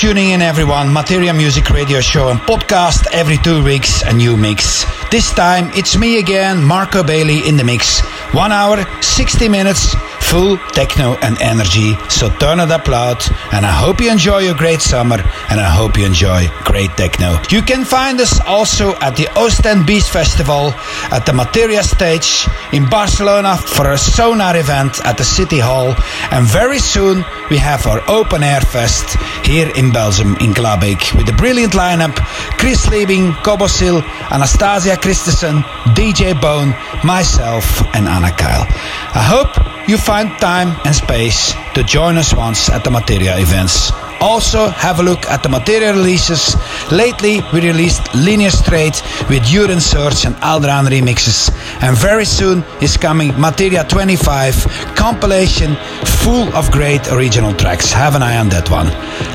tuning in, everyone. Materia Music Radio Show and podcast every two weeks, a new mix. This time it's me again, Marco Bailey, in the mix. One hour, 60 minutes full techno and energy. So turn it up loud. And I hope you enjoy your great summer. And I hope you enjoy great techno. You can find us also at the Ostend Beach Festival at the Materia stage in Barcelona for a Sónar event at the City Hall. And very soon we have our open air fest here in Belgium in Glabbeek with a brilliant lineup Chris Liebing, Kobosil, Anastasia Kristensen, DJ Bone, myself, and Anna Kyle. I hope you find time and space to join us once at the Materia events. Also, have a look at the Materia releases. Lately, we released Linear Straight with Urine Search and Aldran remixes. And very soon is coming Materia 25 compilation full of great original tracks. Have an eye on that one.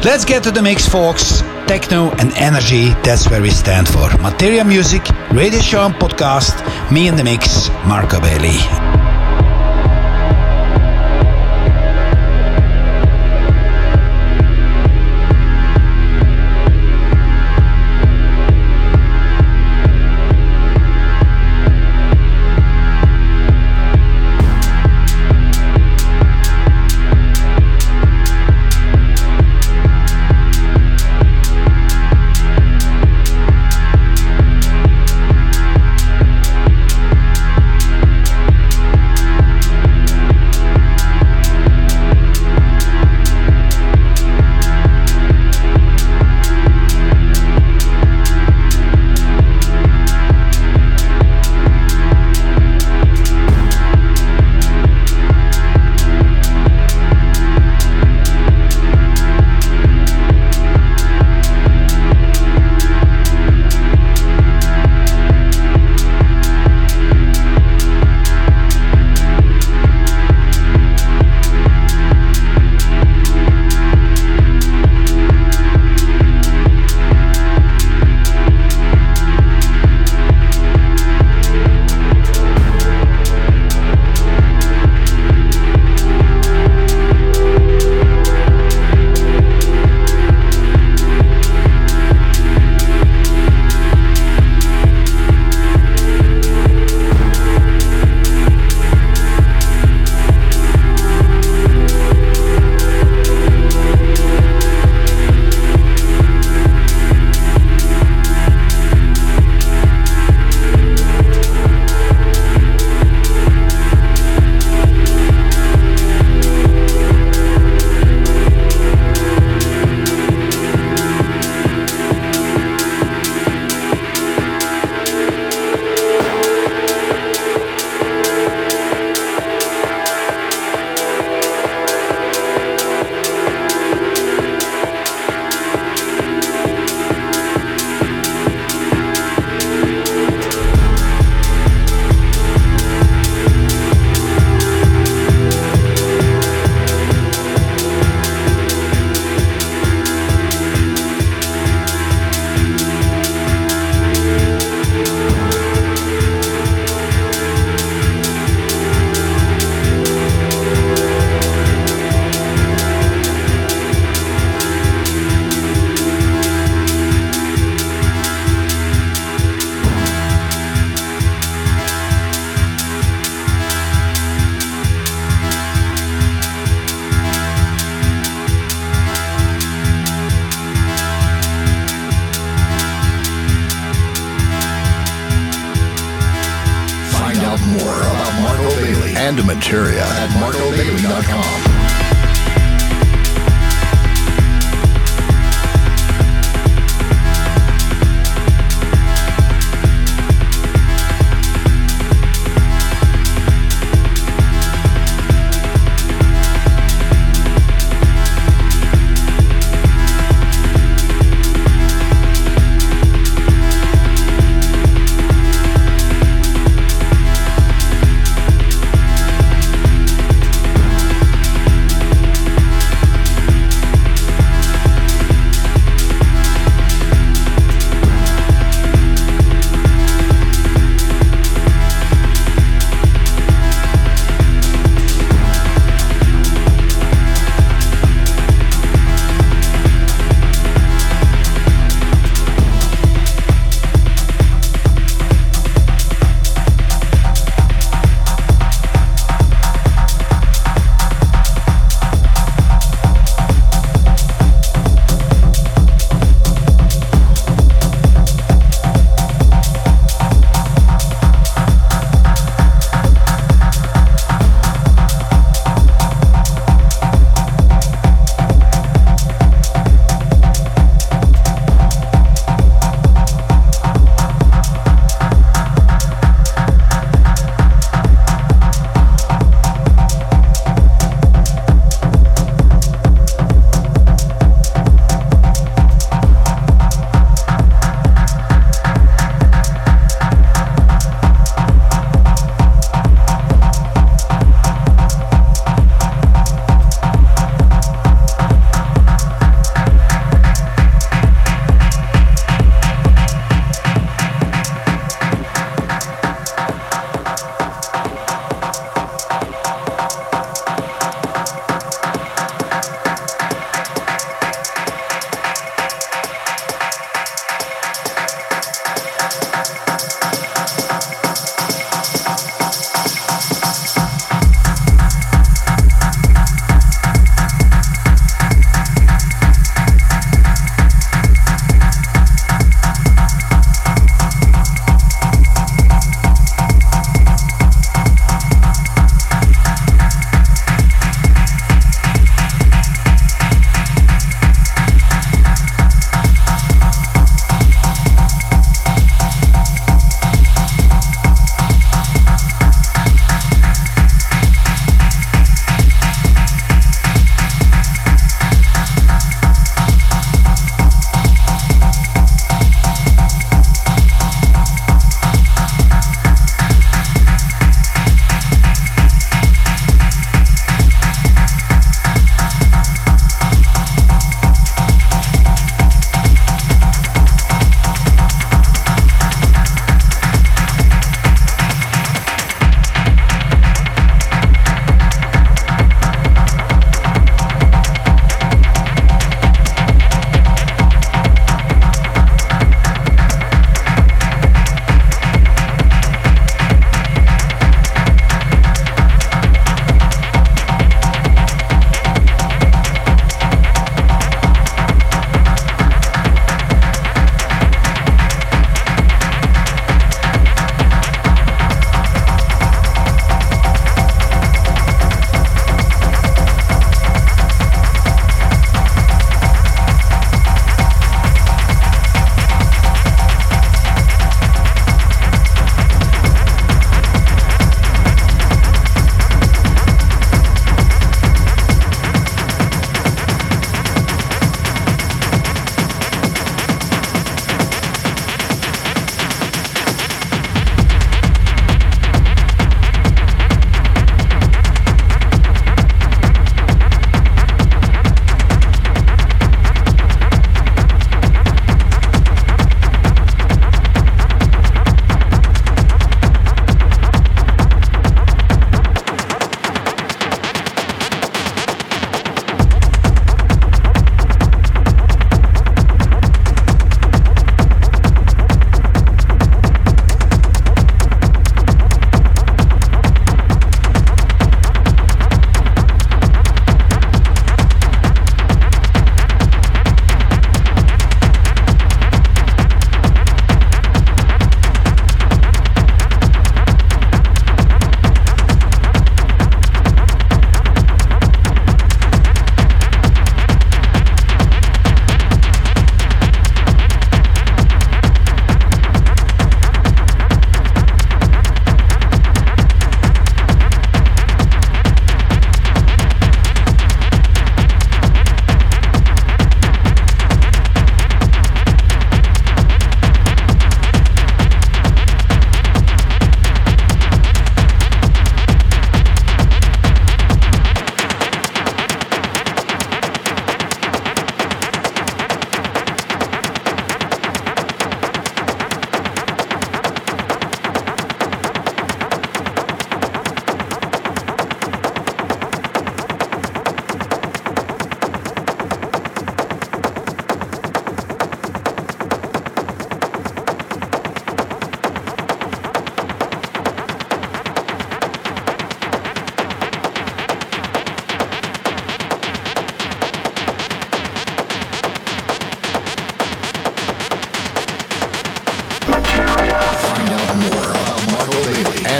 Let's get to the mix, folks. Techno and energy, that's where we stand for. Materia Music, radio show and podcast. Me in the mix, Marco Bailey.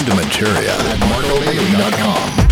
And materia at marcobailey.com.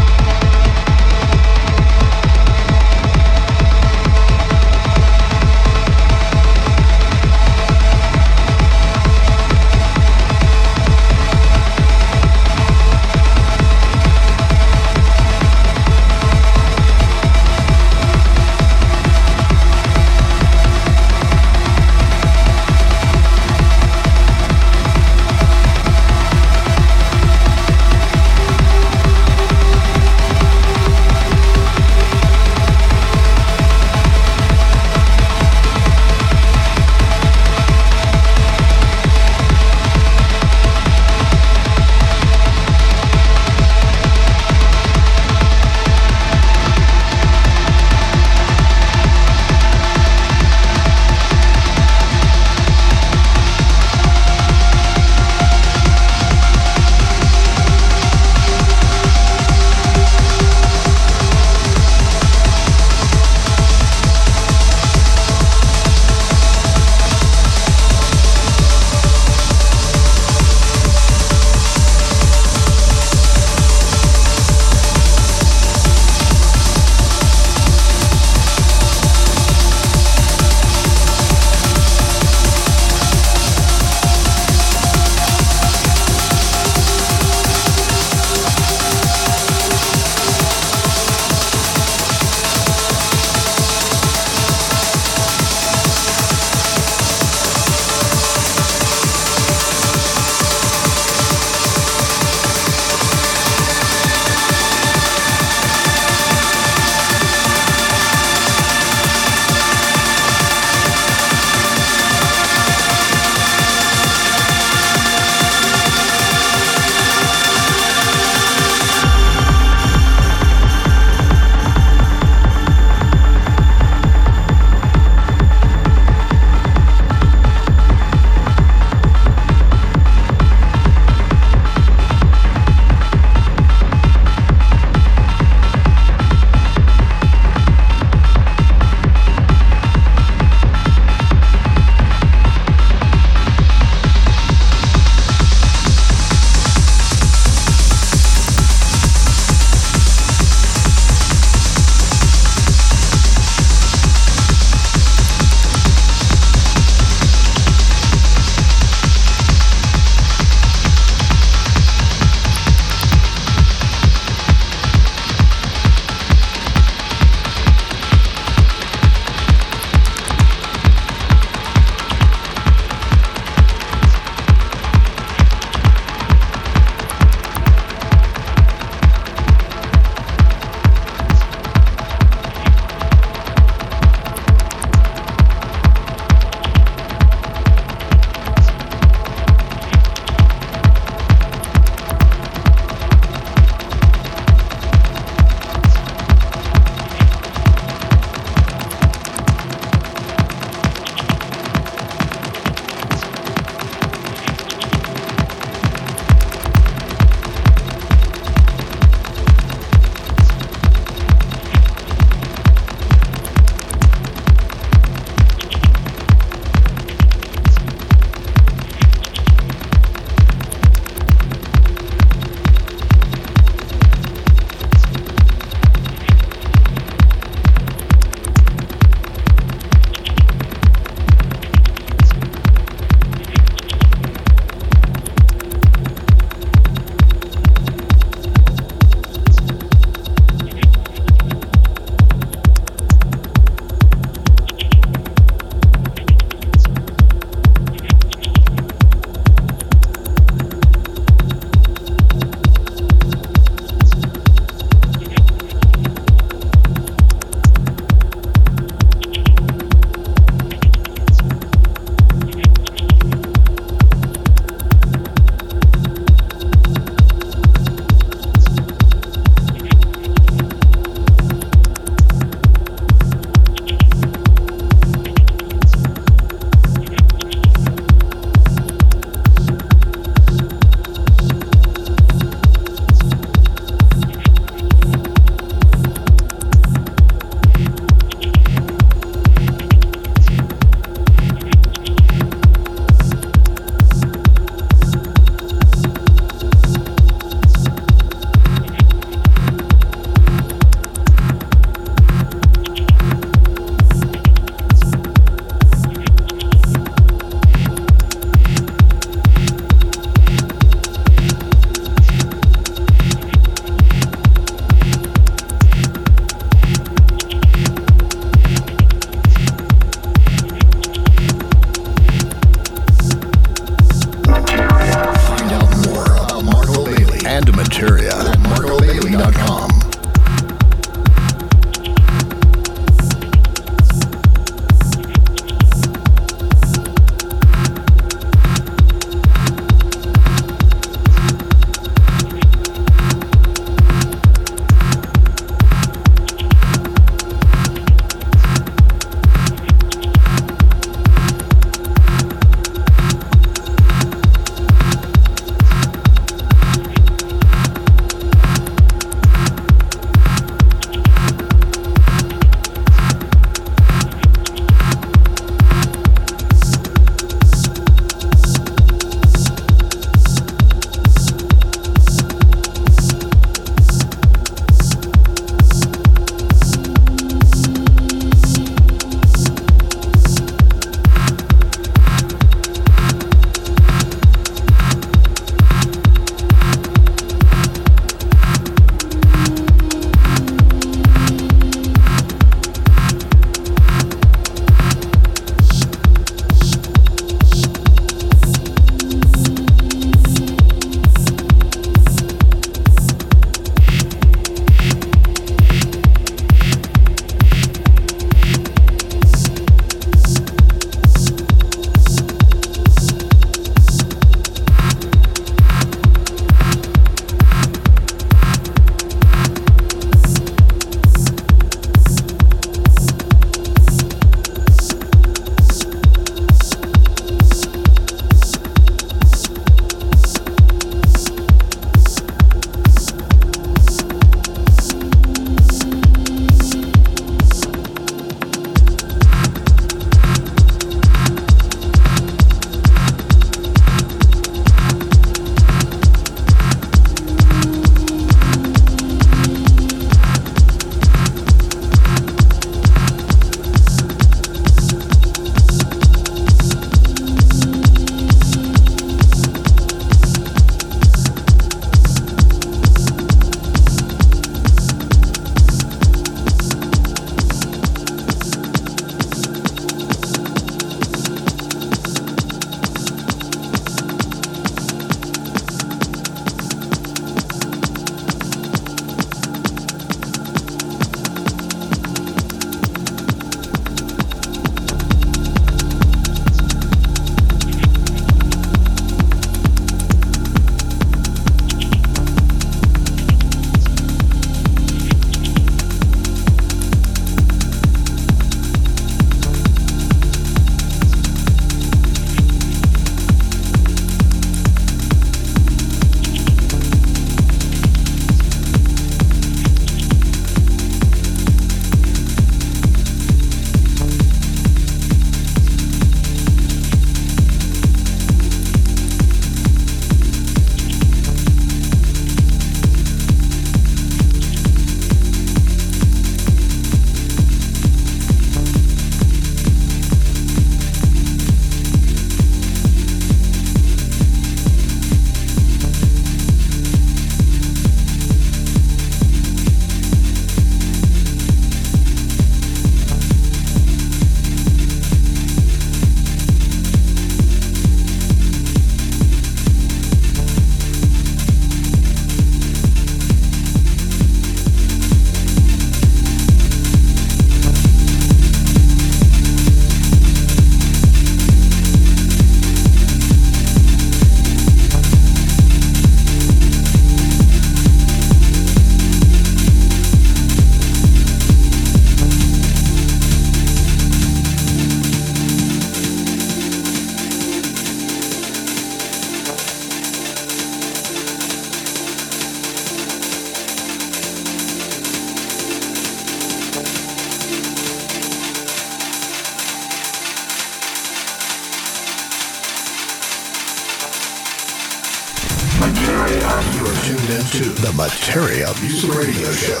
Music Radio Show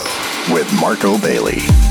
with Marco Bailey.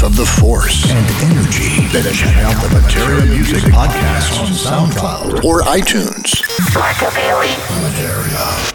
Get of the force and energy, then check out the Materia Music Podcast on SoundCloud or iTunes. Marco Materia.